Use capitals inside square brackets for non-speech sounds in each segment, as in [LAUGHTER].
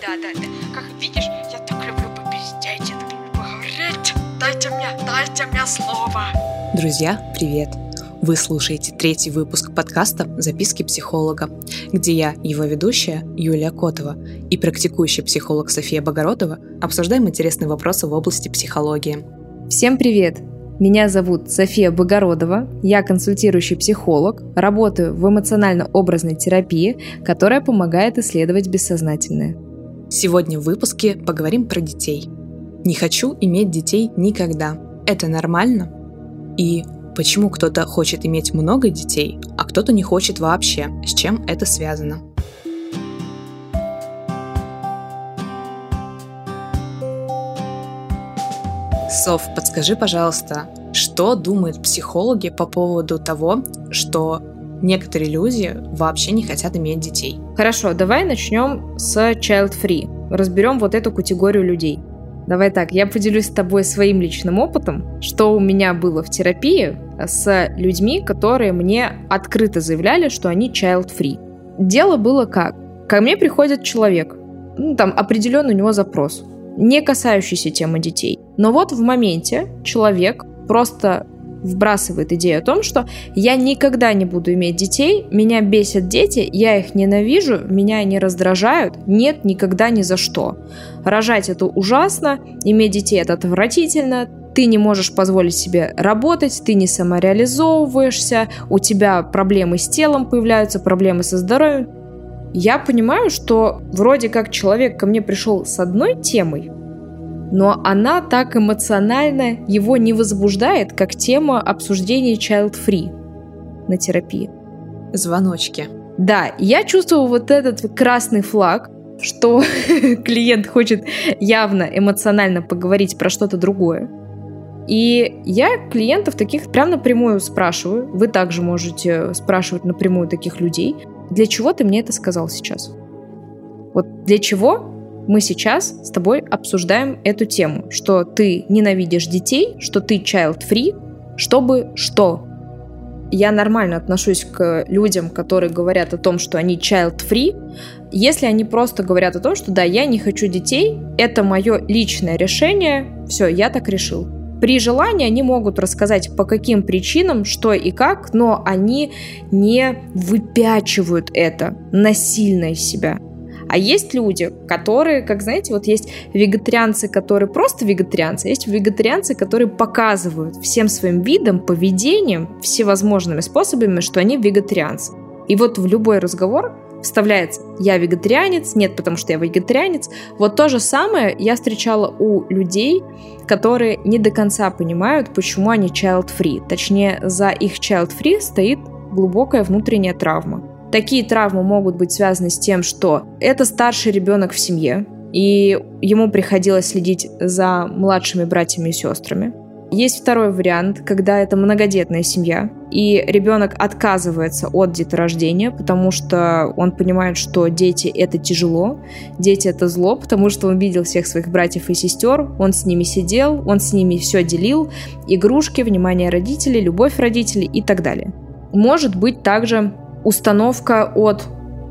Да, да, да. Как видишь, я так люблю попиздеть, я так люблю поговорить. Дайте мне, дайте мне слово. Друзья, привет! Вы слушаете третий выпуск подкаста «Записки психолога», где я, его ведущая Юлия Котова и практикующий психолог София Богородова обсуждаем интересные вопросы в области психологии. Всем привет! Меня зовут София Богородова, я консультирующий психолог, работаю в эмоционально-образной терапии, которая помогает исследовать бессознательное. Сегодня в выпуске поговорим про детей. Не хочу иметь детей никогда. Это нормально? И почему кто-то хочет иметь много детей, а кто-то не хочет вообще? С чем это связано? Сов, подскажи, пожалуйста, что думают психологи по поводу того, что некоторые люди вообще не хотят иметь детей? Хорошо, давай начнем с child free. Разберем вот эту категорию людей. Давай так, я поделюсь с тобой своим личным опытом, что у меня было в терапии с людьми, которые мне открыто заявляли, что они child free. Дело было как? Ко мне приходит человек, ну, там определенный у него запрос не касающийся темы детей. Но вот в моменте человек просто вбрасывает идею о том, что я никогда не буду иметь детей, меня бесят дети, я их ненавижу, меня они раздражают, нет, никогда ни за что. Рожать это ужасно, иметь детей это отвратительно, ты не можешь позволить себе работать, ты не самореализовываешься, у тебя проблемы с телом появляются, проблемы со здоровьем, я понимаю, что вроде как человек ко мне пришел с одной темой, но она так эмоционально его не возбуждает, как тема обсуждения child-free на терапии. Звоночки. Да, я чувствую вот этот красный флаг, что [LAUGHS] клиент хочет явно эмоционально поговорить про что-то другое. И я клиентов таких прям напрямую спрашиваю. Вы также можете спрашивать напрямую таких людей для чего ты мне это сказал сейчас? Вот для чего мы сейчас с тобой обсуждаем эту тему, что ты ненавидишь детей, что ты child-free, чтобы что? Я нормально отношусь к людям, которые говорят о том, что они child-free, если они просто говорят о том, что да, я не хочу детей, это мое личное решение, все, я так решил. При желании они могут рассказать, по каким причинам, что и как, но они не выпячивают это насильно из себя. А есть люди, которые, как знаете, вот есть вегетарианцы, которые просто вегетарианцы, есть вегетарианцы, которые показывают всем своим видом, поведением, всевозможными способами, что они вегетарианцы. И вот в любой разговор вставляется «я вегетарианец», «нет, потому что я вегетарианец». Вот то же самое я встречала у людей, которые не до конца понимают, почему они child-free. Точнее, за их child-free стоит глубокая внутренняя травма. Такие травмы могут быть связаны с тем, что это старший ребенок в семье, и ему приходилось следить за младшими братьями и сестрами. Есть второй вариант, когда это многодетная семья, и ребенок отказывается от деторождения, потому что он понимает, что дети это тяжело, дети это зло, потому что он видел всех своих братьев и сестер, он с ними сидел, он с ними все делил, игрушки, внимание родителей, любовь родителей и так далее. Может быть также установка от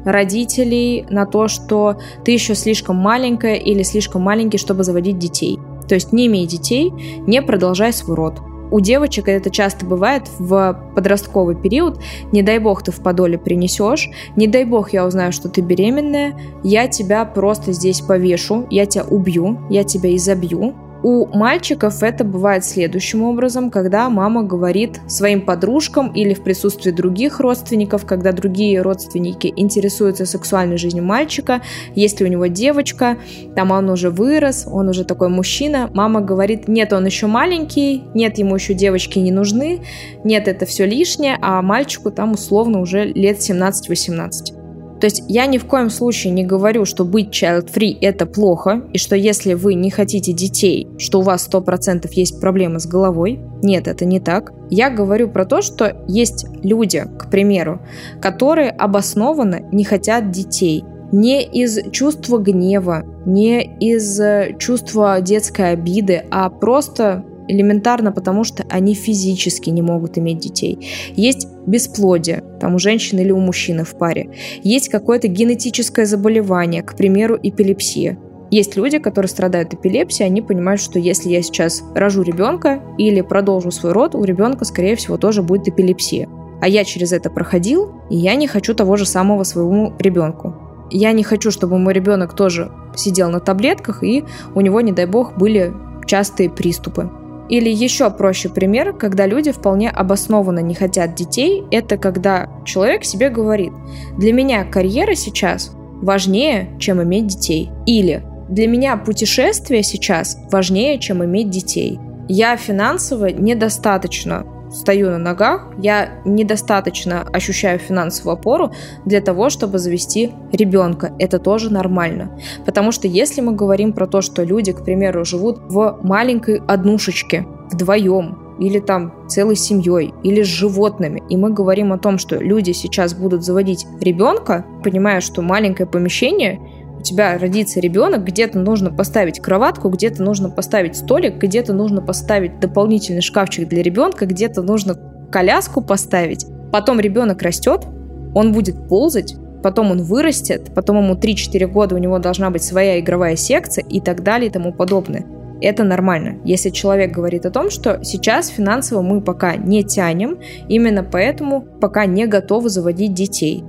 родителей на то, что ты еще слишком маленькая или слишком маленький, чтобы заводить детей. То есть не имей детей, не продолжай свой род. У девочек это часто бывает в подростковый период. Не дай бог ты в подоле принесешь, не дай бог я узнаю, что ты беременная, я тебя просто здесь повешу, я тебя убью, я тебя изобью, у мальчиков это бывает следующим образом, когда мама говорит своим подружкам или в присутствии других родственников, когда другие родственники интересуются сексуальной жизнью мальчика, если у него девочка, там он уже вырос, он уже такой мужчина, мама говорит, нет, он еще маленький, нет, ему еще девочки не нужны, нет, это все лишнее, а мальчику там условно уже лет 17-18. То есть я ни в коем случае не говорю, что быть child-free это плохо, и что если вы не хотите детей, что у вас 100% есть проблемы с головой. Нет, это не так. Я говорю про то, что есть люди, к примеру, которые обоснованно не хотят детей. Не из чувства гнева, не из чувства детской обиды, а просто элементарно потому, что они физически не могут иметь детей. Есть бесплодие, там у женщины или у мужчины в паре. Есть какое-то генетическое заболевание, к примеру, эпилепсия. Есть люди, которые страдают эпилепсией, они понимают, что если я сейчас рожу ребенка или продолжу свой род, у ребенка, скорее всего, тоже будет эпилепсия. А я через это проходил, и я не хочу того же самого своему ребенку. Я не хочу, чтобы мой ребенок тоже сидел на таблетках, и у него, не дай бог, были частые приступы. Или еще проще пример, когда люди вполне обоснованно не хотят детей, это когда человек себе говорит, для меня карьера сейчас важнее, чем иметь детей. Или для меня путешествие сейчас важнее, чем иметь детей. Я финансово недостаточно стою на ногах, я недостаточно ощущаю финансовую опору для того, чтобы завести ребенка. Это тоже нормально. Потому что если мы говорим про то, что люди, к примеру, живут в маленькой однушечке вдвоем, или там целой семьей, или с животными, и мы говорим о том, что люди сейчас будут заводить ребенка, понимая, что маленькое помещение у тебя родится ребенок, где-то нужно поставить кроватку, где-то нужно поставить столик, где-то нужно поставить дополнительный шкафчик для ребенка, где-то нужно коляску поставить. Потом ребенок растет, он будет ползать, потом он вырастет, потом ему 3-4 года у него должна быть своя игровая секция и так далее и тому подобное. Это нормально, если человек говорит о том, что сейчас финансово мы пока не тянем, именно поэтому пока не готовы заводить детей.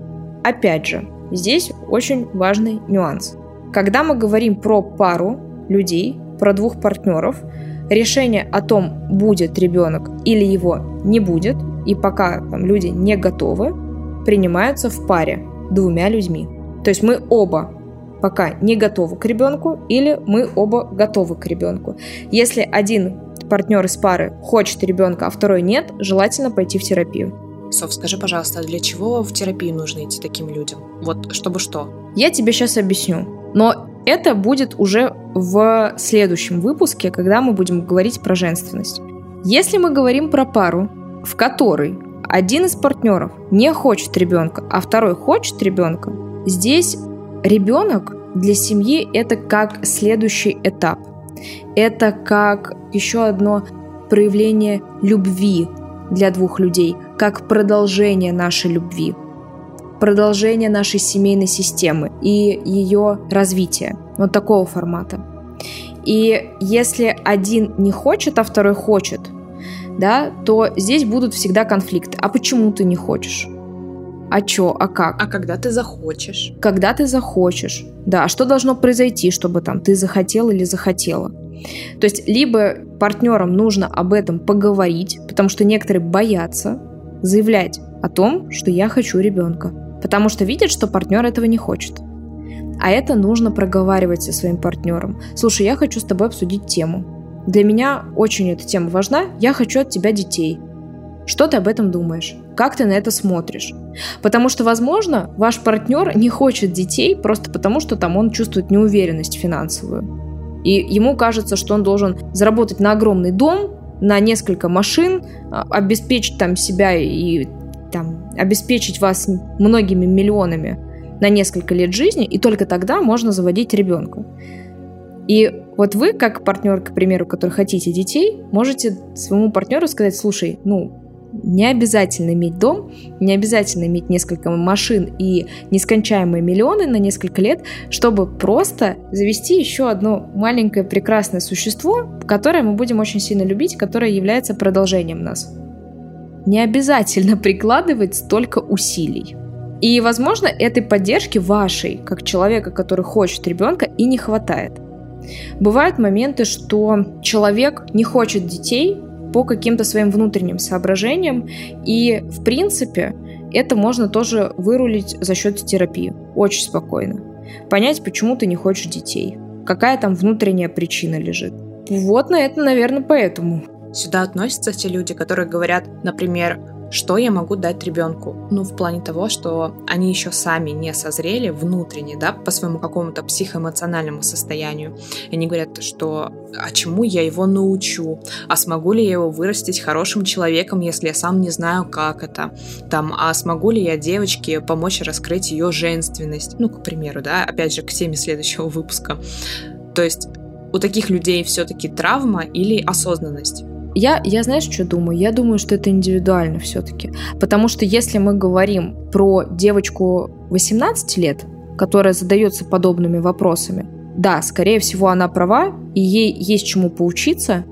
Опять же, Здесь очень важный нюанс. Когда мы говорим про пару людей, про двух партнеров, решение о том, будет ребенок или его не будет, и пока там, люди не готовы, принимаются в паре двумя людьми. То есть мы оба пока не готовы к ребенку или мы оба готовы к ребенку. Если один партнер из пары хочет ребенка, а второй нет, желательно пойти в терапию. Соф, скажи, пожалуйста, а для чего в терапию нужно идти таким людям? Вот чтобы что? Я тебе сейчас объясню. Но это будет уже в следующем выпуске, когда мы будем говорить про женственность. Если мы говорим про пару, в которой один из партнеров не хочет ребенка, а второй хочет ребенка, здесь ребенок для семьи это как следующий этап. Это как еще одно проявление любви для двух людей – как продолжение нашей любви, продолжение нашей семейной системы и ее развития. Вот такого формата. И если один не хочет, а второй хочет, да, то здесь будут всегда конфликты. А почему ты не хочешь? А чё, а как? А когда ты захочешь? Когда ты захочешь. Да, а что должно произойти, чтобы там ты захотел или захотела? То есть либо партнерам нужно об этом поговорить, потому что некоторые боятся, заявлять о том, что я хочу ребенка, потому что видят, что партнер этого не хочет. А это нужно проговаривать со своим партнером. Слушай, я хочу с тобой обсудить тему. Для меня очень эта тема важна. Я хочу от тебя детей. Что ты об этом думаешь? Как ты на это смотришь? Потому что, возможно, ваш партнер не хочет детей просто потому, что там он чувствует неуверенность финансовую. И ему кажется, что он должен заработать на огромный дом, на несколько машин, а, обеспечить там себя и там, обеспечить вас многими миллионами на несколько лет жизни, и только тогда можно заводить ребенка. И вот вы, как партнер, к примеру, который хотите детей, можете своему партнеру сказать, слушай, ну, не обязательно иметь дом, не обязательно иметь несколько машин и нескончаемые миллионы на несколько лет, чтобы просто завести еще одно маленькое прекрасное существо, которое мы будем очень сильно любить, которое является продолжением нас. Не обязательно прикладывать столько усилий. И, возможно, этой поддержки вашей, как человека, который хочет ребенка, и не хватает. Бывают моменты, что человек не хочет детей, по каким-то своим внутренним соображениям. И, в принципе, это можно тоже вырулить за счет терапии. Очень спокойно. Понять, почему ты не хочешь детей. Какая там внутренняя причина лежит. Вот на это, наверное, поэтому. Сюда относятся те люди, которые говорят, например, что я могу дать ребенку? Ну, в плане того, что они еще сами не созрели внутренне, да, по своему какому-то психоэмоциональному состоянию. Они говорят, что а чему я его научу? А смогу ли я его вырастить хорошим человеком, если я сам не знаю, как это? Там, а смогу ли я девочке помочь раскрыть ее женственность? Ну, к примеру, да, опять же, к теме следующего выпуска. То есть у таких людей все-таки травма или осознанность? Я, я знаешь, что думаю? Я думаю, что это индивидуально все-таки. Потому что если мы говорим про девочку 18 лет, которая задается подобными вопросами, да, скорее всего, она права, и ей есть чему поучиться,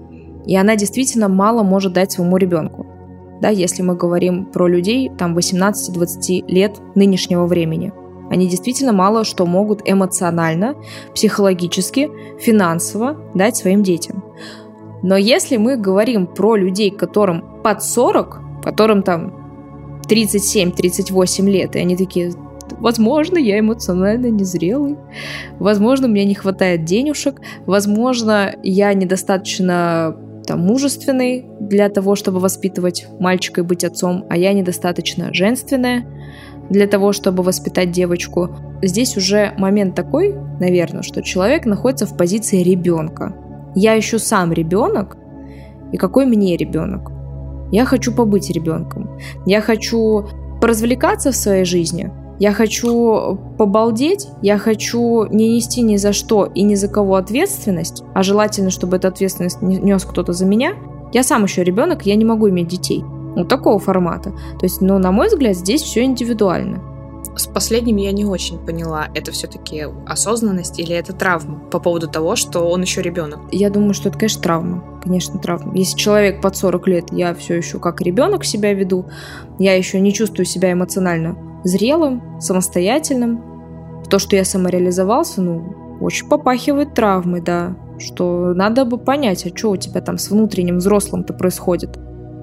и она действительно мало может дать своему ребенку. Да, если мы говорим про людей там 18-20 лет нынешнего времени. Они действительно мало что могут эмоционально, психологически, финансово дать своим детям. Но если мы говорим про людей, которым под 40, которым там 37-38 лет, и они такие, возможно, я эмоционально незрелый, возможно, мне не хватает денежек, возможно, я недостаточно там, мужественный для того, чтобы воспитывать мальчика и быть отцом, а я недостаточно женственная для того, чтобы воспитать девочку. Здесь уже момент такой, наверное, что человек находится в позиции ребенка. Я ищу сам ребенок, и какой мне ребенок? Я хочу побыть ребенком. Я хочу поразвлекаться в своей жизни, я хочу побалдеть, я хочу не нести ни за что и ни за кого ответственность, а желательно, чтобы эту ответственность нес кто-то за меня. Я сам еще ребенок, я не могу иметь детей. Вот такого формата. То есть, ну, на мой взгляд, здесь все индивидуально. С последним я не очень поняла, это все-таки осознанность или это травма по поводу того, что он еще ребенок. Я думаю, что это, конечно, травма. Конечно, травма. Если человек под 40 лет, я все еще как ребенок себя веду, я еще не чувствую себя эмоционально зрелым, самостоятельным. То, что я самореализовался, ну, очень попахивает травмой, да. Что надо бы понять, а что у тебя там с внутренним взрослым-то происходит.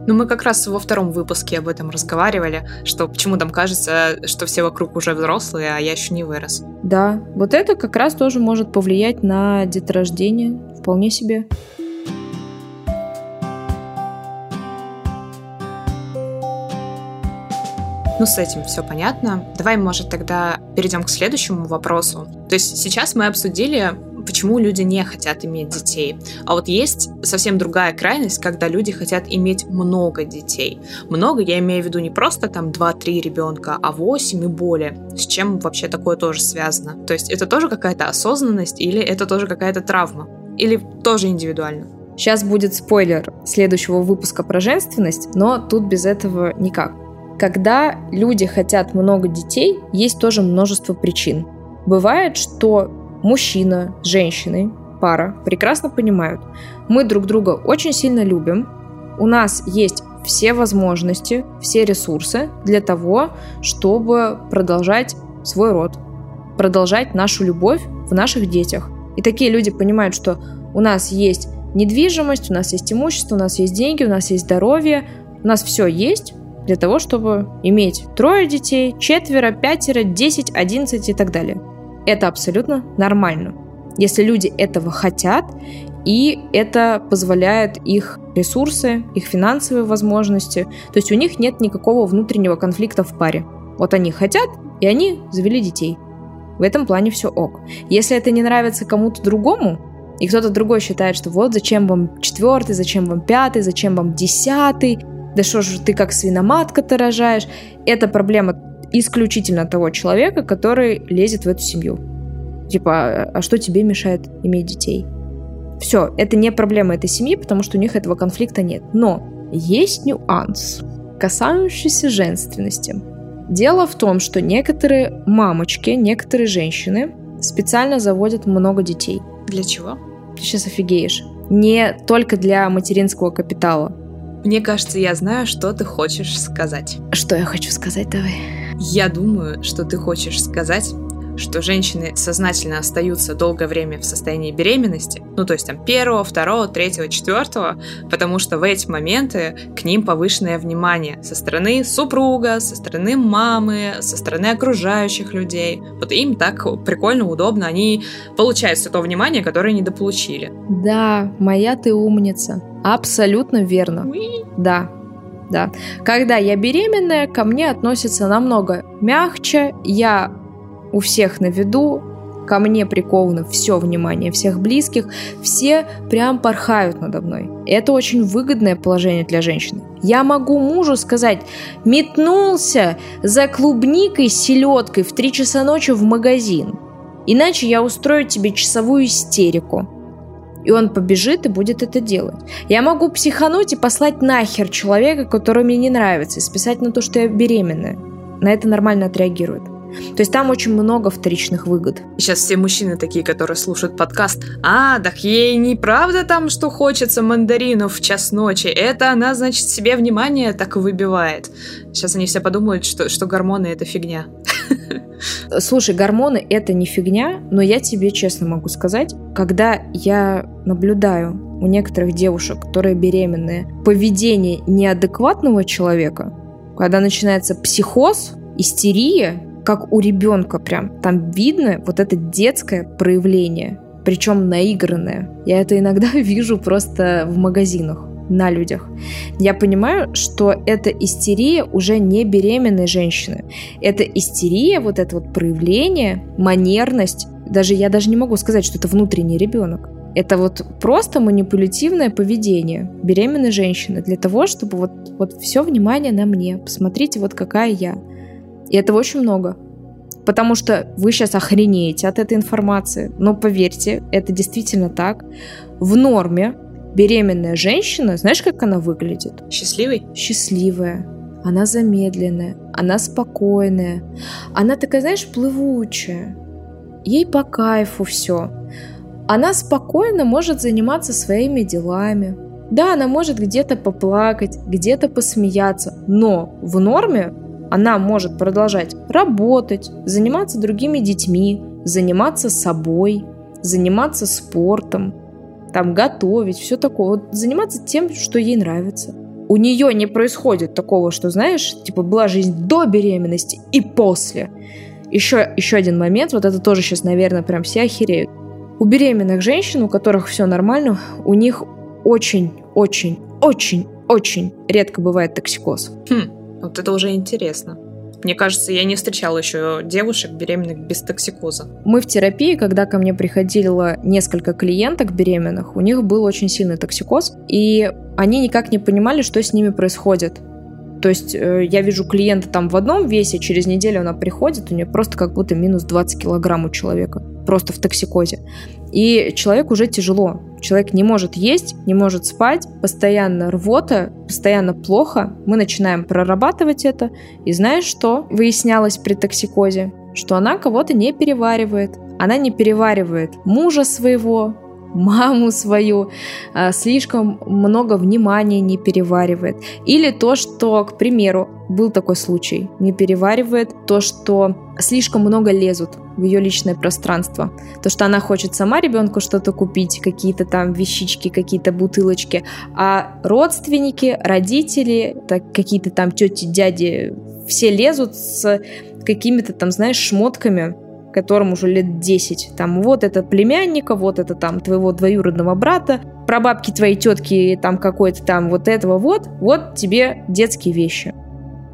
Ну, мы как раз во втором выпуске об этом разговаривали, что почему там кажется, что все вокруг уже взрослые, а я еще не вырос. Да, вот это как раз тоже может повлиять на деторождение вполне себе. Ну, с этим все понятно. Давай, может, тогда перейдем к следующему вопросу. То есть сейчас мы обсудили, почему люди не хотят иметь детей. А вот есть совсем другая крайность, когда люди хотят иметь много детей. Много, я имею в виду не просто там 2-3 ребенка, а 8 и более. С чем вообще такое тоже связано? То есть это тоже какая-то осознанность или это тоже какая-то травма? Или тоже индивидуально? Сейчас будет спойлер следующего выпуска про женственность, но тут без этого никак. Когда люди хотят много детей, есть тоже множество причин. Бывает, что мужчина с женщиной, пара, прекрасно понимают, мы друг друга очень сильно любим, у нас есть все возможности, все ресурсы для того, чтобы продолжать свой род, продолжать нашу любовь в наших детях. И такие люди понимают, что у нас есть недвижимость, у нас есть имущество, у нас есть деньги, у нас есть здоровье, у нас все есть, для того, чтобы иметь трое детей, четверо, пятеро, десять, одиннадцать и так далее. Это абсолютно нормально. Если люди этого хотят, и это позволяет их ресурсы, их финансовые возможности. То есть у них нет никакого внутреннего конфликта в паре. Вот они хотят, и они завели детей. В этом плане все ок. Если это не нравится кому-то другому, и кто-то другой считает, что вот зачем вам четвертый, зачем вам пятый, зачем вам десятый, да что же ты как свиноматка-то рожаешь, это проблема исключительно того человека, который лезет в эту семью. Типа, а, что тебе мешает иметь детей? Все, это не проблема этой семьи, потому что у них этого конфликта нет. Но есть нюанс, касающийся женственности. Дело в том, что некоторые мамочки, некоторые женщины специально заводят много детей. Для чего? Ты сейчас офигеешь. Не только для материнского капитала. Мне кажется, я знаю, что ты хочешь сказать. Что я хочу сказать, давай. Я думаю, что ты хочешь сказать, что женщины сознательно остаются долгое время в состоянии беременности, ну то есть там первого, второго, третьего, четвертого, потому что в эти моменты к ним повышенное внимание со стороны супруга, со стороны мамы, со стороны окружающих людей. Вот им так прикольно, удобно, они получают все то внимание, которое недополучили. Да, моя ты умница. Абсолютно верно. Да, да. Когда я беременная, ко мне относятся намного мягче, я у всех на виду, ко мне приковано все внимание всех близких, все прям порхают надо мной. Это очень выгодное положение для женщины. Я могу мужу сказать, метнулся за клубникой с селедкой в 3 часа ночи в магазин. Иначе я устрою тебе часовую истерику. и он побежит и будет это делать. Я могу психануть и послать нахер человека, который мне не нравится, и списать на то, что я беременная. На это нормально отреагирует. То есть там очень много вторичных выгод. Сейчас все мужчины такие, которые слушают подкаст. А, так ей не правда там, что хочется мандаринов в час ночи. Это она, значит, себе внимание так выбивает. Сейчас они все подумают, что, что гормоны это фигня. Слушай, гормоны это не фигня, но я тебе честно могу сказать, когда я наблюдаю у некоторых девушек, которые беременные, поведение неадекватного человека, когда начинается психоз, истерия, как у ребенка прям. Там видно вот это детское проявление, причем наигранное. Я это иногда [LAUGHS] вижу просто в магазинах на людях. Я понимаю, что это истерия уже не беременной женщины. Это истерия, вот это вот проявление, манерность. Даже я даже не могу сказать, что это внутренний ребенок. Это вот просто манипулятивное поведение беременной женщины для того, чтобы вот, вот все внимание на мне. Посмотрите, вот какая я. И этого очень много. Потому что вы сейчас охренеете от этой информации. Но поверьте, это действительно так. В норме беременная женщина, знаешь, как она выглядит? Счастливый? Счастливая. Она замедленная, она спокойная, она такая, знаешь, плывучая. Ей по кайфу все. Она спокойно может заниматься своими делами. Да, она может где-то поплакать, где-то посмеяться, но в норме она может продолжать работать, заниматься другими детьми, заниматься собой, заниматься спортом, там готовить, все такое. Вот заниматься тем, что ей нравится. У нее не происходит такого, что, знаешь, типа была жизнь до беременности и после. Еще, еще один момент, вот это тоже сейчас, наверное, прям все охереют. У беременных женщин, у которых все нормально, у них очень, очень, очень, очень редко бывает токсикоз. Хм. Вот это уже интересно. Мне кажется, я не встречала еще девушек беременных без токсикоза. Мы в терапии, когда ко мне приходило несколько клиенток беременных, у них был очень сильный токсикоз, и они никак не понимали, что с ними происходит. То есть э, я вижу клиента там в одном весе, через неделю она приходит, у нее просто как будто минус 20 килограмм у человека, просто в токсикозе. И человек уже тяжело. Человек не может есть, не может спать, постоянно рвота, постоянно плохо. Мы начинаем прорабатывать это. И знаешь что выяснялось при токсикозе? Что она кого-то не переваривает. Она не переваривает мужа своего, маму свою, а, слишком много внимания не переваривает. Или то, что, к примеру, был такой случай, не переваривает то, что слишком много лезут в ее личное пространство. То, что она хочет сама ребенку что-то купить, какие-то там вещички, какие-то бутылочки, а родственники, родители, так, какие-то там тети, дяди, все лезут с какими-то там, знаешь, шмотками, которым уже лет 10. Там вот это племянника, вот это там твоего двоюродного брата, про бабки твоей тетки, там какой-то там вот этого вот, вот тебе детские вещи.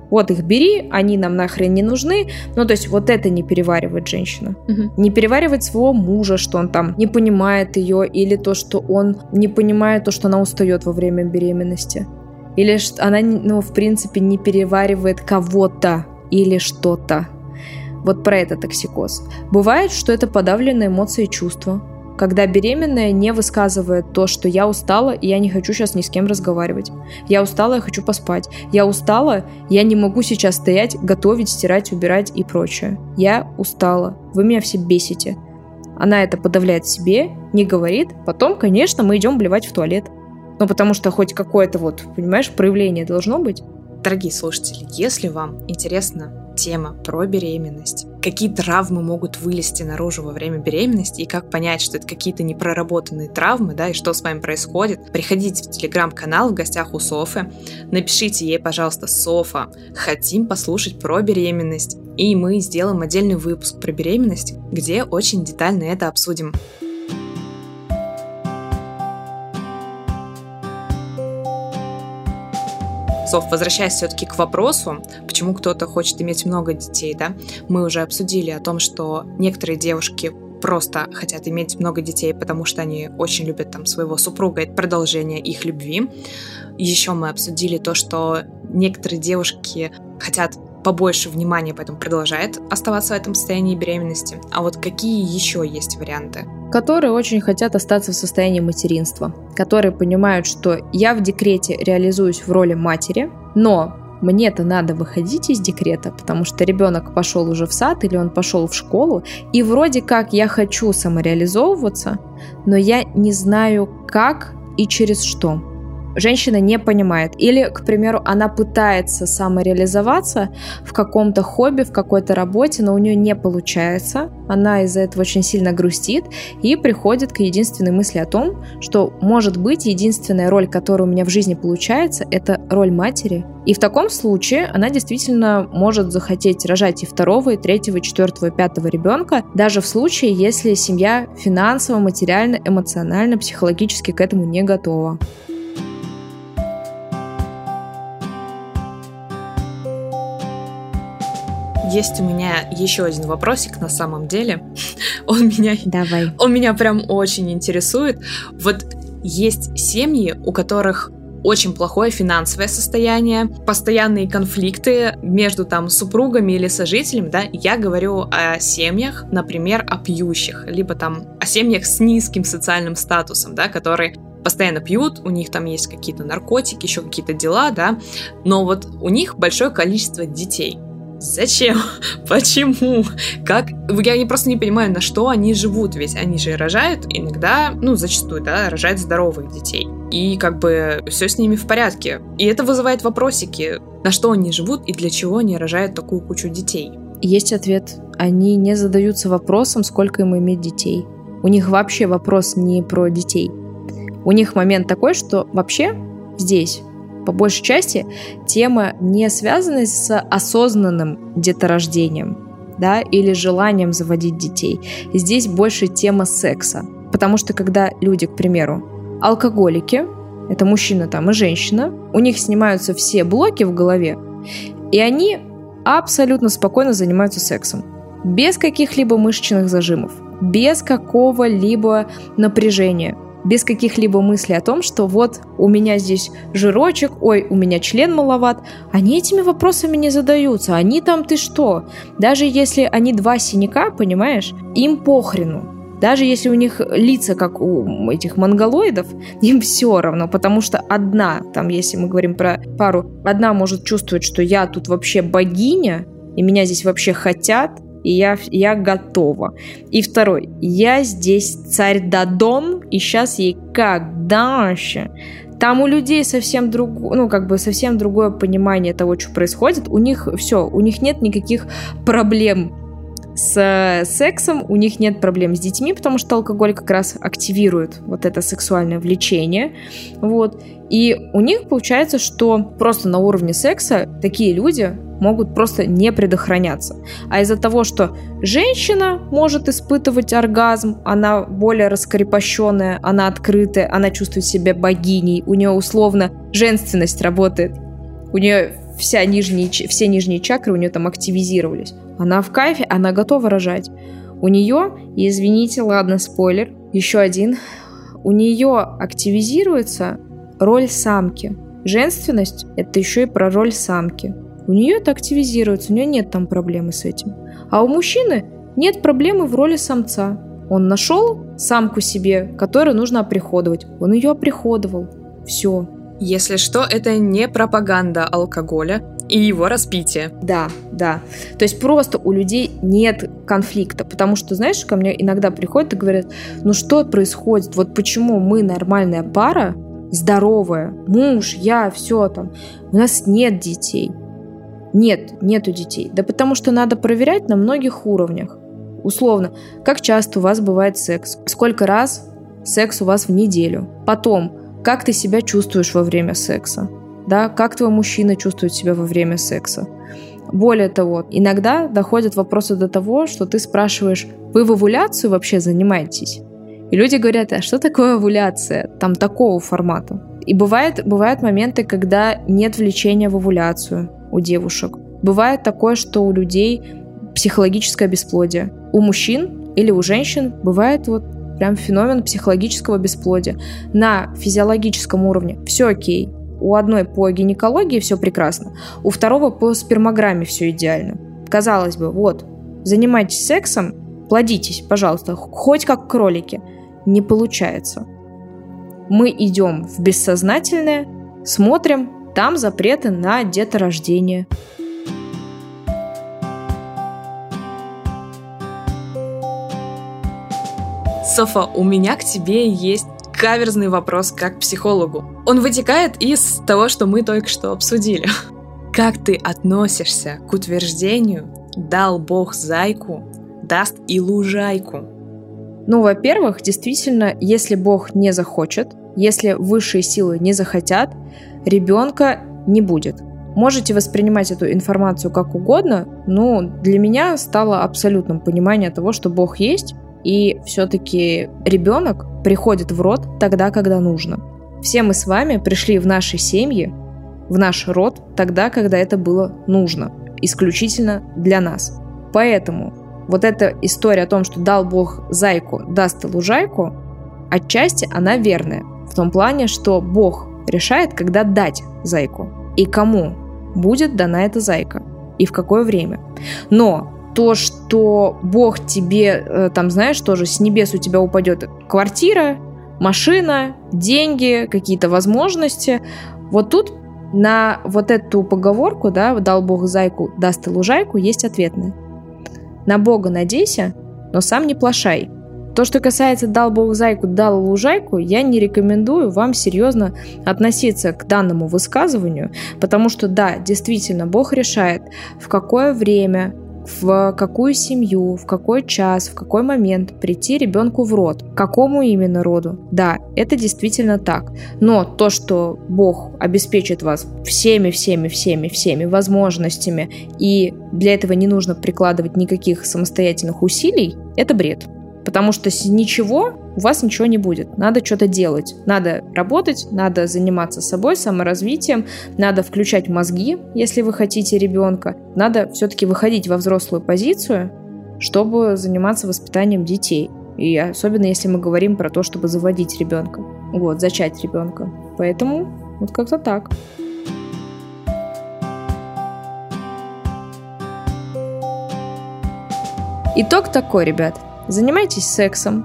Вот их бери, они нам нахрен не нужны. Ну, то есть вот это не переваривает женщина. Угу. Не переваривает своего мужа, что он там не понимает ее, или то, что он не понимает то, что она устает во время беременности. Или что она, ну, в принципе, не переваривает кого-то или что-то. Вот про это токсикоз. Бывает, что это подавленные эмоции и чувства, когда беременная не высказывает то, что я устала, и я не хочу сейчас ни с кем разговаривать. Я устала, я хочу поспать. Я устала, я не могу сейчас стоять, готовить, стирать, убирать и прочее. Я устала. Вы меня все бесите. Она это подавляет себе, не говорит. Потом, конечно, мы идем блевать в туалет. Ну, потому что хоть какое-то вот, понимаешь, проявление должно быть. Дорогие слушатели, если вам интересна тема про беременность. Какие травмы могут вылезти наружу во время беременности и как понять, что это какие-то непроработанные травмы, да, и что с вами происходит. Приходите в телеграм-канал в гостях у Софы, напишите ей, пожалуйста, Софа, хотим послушать про беременность, и мы сделаем отдельный выпуск про беременность, где очень детально это обсудим. Соф, возвращаясь все-таки к вопросу, почему кто-то хочет иметь много детей, да, мы уже обсудили о том, что некоторые девушки просто хотят иметь много детей, потому что они очень любят там своего супруга, это продолжение их любви. Еще мы обсудили то, что некоторые девушки хотят побольше внимания, поэтому продолжают оставаться в этом состоянии беременности. А вот какие еще есть варианты? Которые очень хотят остаться в состоянии материнства, которые понимают, что я в декрете реализуюсь в роли матери, но мне-то надо выходить из декрета, потому что ребенок пошел уже в сад или он пошел в школу, и вроде как я хочу самореализовываться, но я не знаю как и через что женщина не понимает. Или, к примеру, она пытается самореализоваться в каком-то хобби, в какой-то работе, но у нее не получается. Она из-за этого очень сильно грустит и приходит к единственной мысли о том, что, может быть, единственная роль, которая у меня в жизни получается, это роль матери. И в таком случае она действительно может захотеть рожать и второго, и третьего, и четвертого, и пятого ребенка, даже в случае, если семья финансово, материально, эмоционально, психологически к этому не готова. Есть у меня еще один вопросик на самом деле. [LAUGHS] Он меня, Давай. он меня прям очень интересует. Вот есть семьи, у которых очень плохое финансовое состояние, постоянные конфликты между там супругами или сожителями, да, я говорю о семьях, например, о пьющих, либо там о семьях с низким социальным статусом, да, которые постоянно пьют, у них там есть какие-то наркотики, еще какие-то дела, да, но вот у них большое количество детей. Зачем? [LAUGHS] Почему? Как? Я не просто не понимаю, на что они живут, ведь они же рожают иногда, ну, зачастую, да, рожают здоровых детей. И как бы все с ними в порядке. И это вызывает вопросики, на что они живут и для чего они рожают такую кучу детей. Есть ответ. Они не задаются вопросом, сколько им иметь детей. У них вообще вопрос не про детей. У них момент такой, что вообще здесь по большей части тема не связана с осознанным деторождением, да, или желанием заводить детей. Здесь больше тема секса. Потому что когда люди, к примеру, алкоголики, это мужчина там и женщина, у них снимаются все блоки в голове, и они абсолютно спокойно занимаются сексом. Без каких-либо мышечных зажимов, без какого-либо напряжения – без каких-либо мыслей о том, что вот у меня здесь жирочек, ой, у меня член маловат. Они этими вопросами не задаются. Они там ты что? Даже если они два синяка, понимаешь, им похрену. Даже если у них лица, как у этих монголоидов, [LAUGHS] им все равно, потому что одна, там, если мы говорим про пару, одна может чувствовать, что я тут вообще богиня, и меня здесь вообще хотят, и я, я готова. И второй, я здесь царь Дадон, и сейчас ей как дальше. Там у людей совсем другое, ну, как бы совсем другое понимание того, что происходит. У них все, у них нет никаких проблем с сексом, у них нет проблем с детьми, потому что алкоголь как раз активирует вот это сексуальное влечение. Вот. И у них получается, что просто на уровне секса такие люди могут просто не предохраняться. А из-за того, что женщина может испытывать оргазм, она более раскрепощенная, она открытая, она чувствует себя богиней, у нее условно женственность работает, у нее вся нижние, все нижние чакры у нее там активизировались. Она в кайфе, она готова рожать. У нее, извините, ладно, спойлер, еще один, у нее активизируется роль самки. Женственность – это еще и про роль самки. У нее это активизируется, у нее нет там проблемы с этим. А у мужчины нет проблемы в роли самца. Он нашел самку себе, которую нужно оприходовать. Он ее оприходовал. Все. Если что, это не пропаганда алкоголя и его распития. Да, да. То есть просто у людей нет конфликта, потому что, знаешь, ко мне иногда приходят и говорят, ну что происходит, вот почему мы нормальная пара, здоровая, муж, я, все там, у нас нет детей. Нет, нету детей. Да потому что надо проверять на многих уровнях. Условно, как часто у вас бывает секс, сколько раз секс у вас в неделю. Потом, как ты себя чувствуешь во время секса, да, как твой мужчина чувствует себя во время секса. Более того, иногда доходят вопросы до того, что ты спрашиваешь, вы в овуляцию вообще занимаетесь? И люди говорят, а что такое овуляция? Там такого формата. И бывает, бывают моменты, когда нет влечения в овуляцию у девушек. Бывает такое, что у людей психологическое бесплодие. У мужчин или у женщин бывает вот прям феномен психологического бесплодия. На физиологическом уровне все окей. У одной по гинекологии все прекрасно, у второго по спермограмме все идеально. Казалось бы, вот, занимайтесь сексом, плодитесь, пожалуйста, хоть как кролики. Не получается. Мы идем в бессознательное, смотрим, там запреты на деторождение. Софа, у меня к тебе есть каверзный вопрос как психологу. Он вытекает из того, что мы только что обсудили. [LAUGHS] Как ты относишься к утверждению «дал Бог зайку, даст и лужайку»? Ну, во-первых, действительно, если Бог не захочет, если высшие силы не захотят, ребенка не будет. Можете воспринимать эту информацию как угодно, но для меня стало абсолютным понимание того, что Бог есть, и все-таки ребенок приходит в род тогда, когда нужно. Все мы с вами пришли в наши семьи, в наш род тогда, когда это было нужно, исключительно для нас. Поэтому вот эта история о том, что дал Бог зайку, даст и лужайку, отчасти она верная. В том плане, что Бог решает, когда дать зайку и кому будет дана эта зайка и в какое время. Но то, что Бог тебе, э, там, знаешь, тоже с небес у тебя упадет квартира, машина, деньги, какие-то возможности. Вот тут на вот эту поговорку, да, дал Бог зайку, даст и лужайку, есть ответная. На Бога надейся, но сам не плашай. То, что касается «дал Бог зайку, дал лужайку», я не рекомендую вам серьезно относиться к данному высказыванию, потому что да, действительно, Бог решает, в какое время, в какую семью, в какой час, в какой момент прийти ребенку в род, какому именно роду. Да, это действительно так. Но то, что Бог обеспечит вас всеми, всеми, всеми, всеми возможностями, и для этого не нужно прикладывать никаких самостоятельных усилий, это бред. Потому что с ничего у вас ничего не будет. Надо что-то делать. Надо работать, надо заниматься собой, саморазвитием, надо включать мозги, если вы хотите ребенка. Надо все-таки выходить во взрослую позицию, чтобы заниматься воспитанием детей. И особенно если мы говорим про то, чтобы заводить ребенка. Вот, зачать ребенка. Поэтому вот как-то так. Итог такой, ребят. Занимайтесь сексом.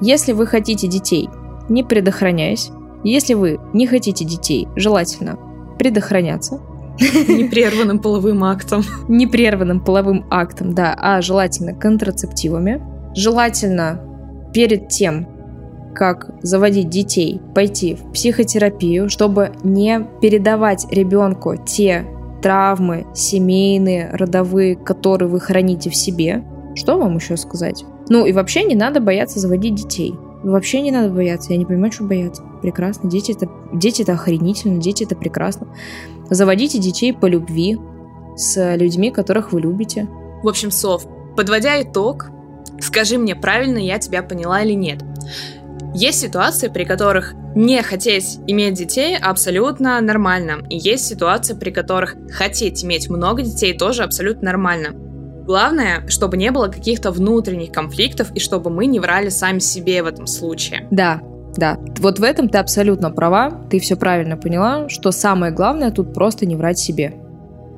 Если вы хотите детей, не предохраняясь. Если вы не хотите детей, желательно предохраняться. Непрерванным половым актом. Непрерванным половым актом, да, а желательно контрацептивами. Желательно перед тем, как заводить детей, пойти в психотерапию, чтобы не передавать ребенку те травмы семейные, родовые, которые вы храните в себе. Что вам еще сказать? Ну и вообще не надо бояться заводить детей. Вообще не надо бояться. Я не понимаю, что бояться. Прекрасно. Дети это, дети это охренительно, дети это прекрасно. Заводите детей по любви с людьми, которых вы любите. В общем, Сов, подводя итог, скажи мне, правильно я тебя поняла или нет. Есть ситуации, при которых не хотеть иметь детей абсолютно нормально. И есть ситуации, при которых хотеть иметь много детей тоже абсолютно нормально. Главное, чтобы не было каких-то внутренних конфликтов и чтобы мы не врали сами себе в этом случае. Да, да, вот в этом ты абсолютно права, ты все правильно поняла, что самое главное тут просто не врать себе.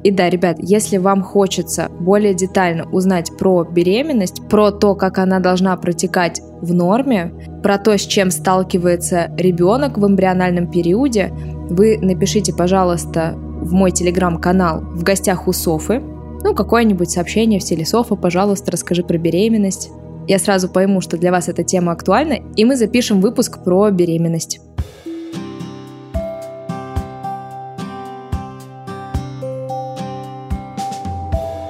И да, ребят, если вам хочется более детально узнать про беременность, про то, как она должна протекать в норме, про то, с чем сталкивается ребенок в эмбриональном периоде, вы напишите, пожалуйста, в мой телеграм-канал «В гостях у Софы», ну, какое-нибудь сообщение в стиле «Софа, пожалуйста, расскажи про беременность». Я сразу пойму, что для вас эта тема актуальна, и мы запишем выпуск про беременность.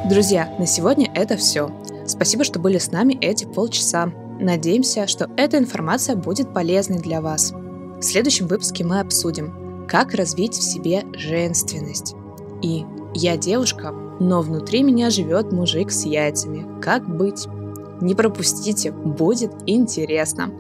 Друзья, на сегодня это все. Спасибо, что были с нами эти полчаса. Надеемся, что эта информация будет полезной для вас. В следующем выпуске мы обсудим, как развить в себе женственность. И я девушка, но внутри меня живет мужик с яйцами. Как быть? Не пропустите, будет интересно.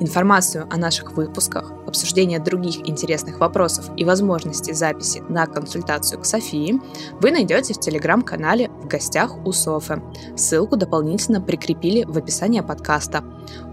Информацию о наших выпусках, обсуждение других интересных вопросов и возможности записи на консультацию к Софии вы найдете в телеграм-канале «В гостях у Софы». Ссылку дополнительно прикрепили в описании подкаста.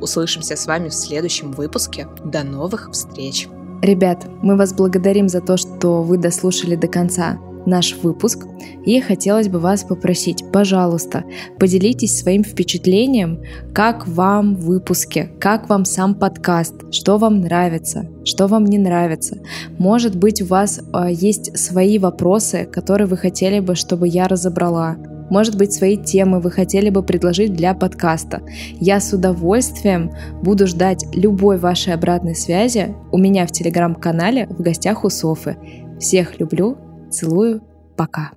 Услышимся с вами в следующем выпуске. До новых встреч! Ребят, мы вас благодарим за то, что вы дослушали до конца. Наш выпуск. И хотелось бы вас попросить, пожалуйста, поделитесь своим впечатлением, как вам выпуски, как вам сам подкаст, что вам нравится, что вам не нравится. Может быть, у вас э, есть свои вопросы, которые вы хотели бы, чтобы я разобрала. Может быть, свои темы вы хотели бы предложить для подкаста. Я с удовольствием буду ждать любой вашей обратной связи у меня в телеграм-канале в гостях у Софы. Всех люблю, целую, пока.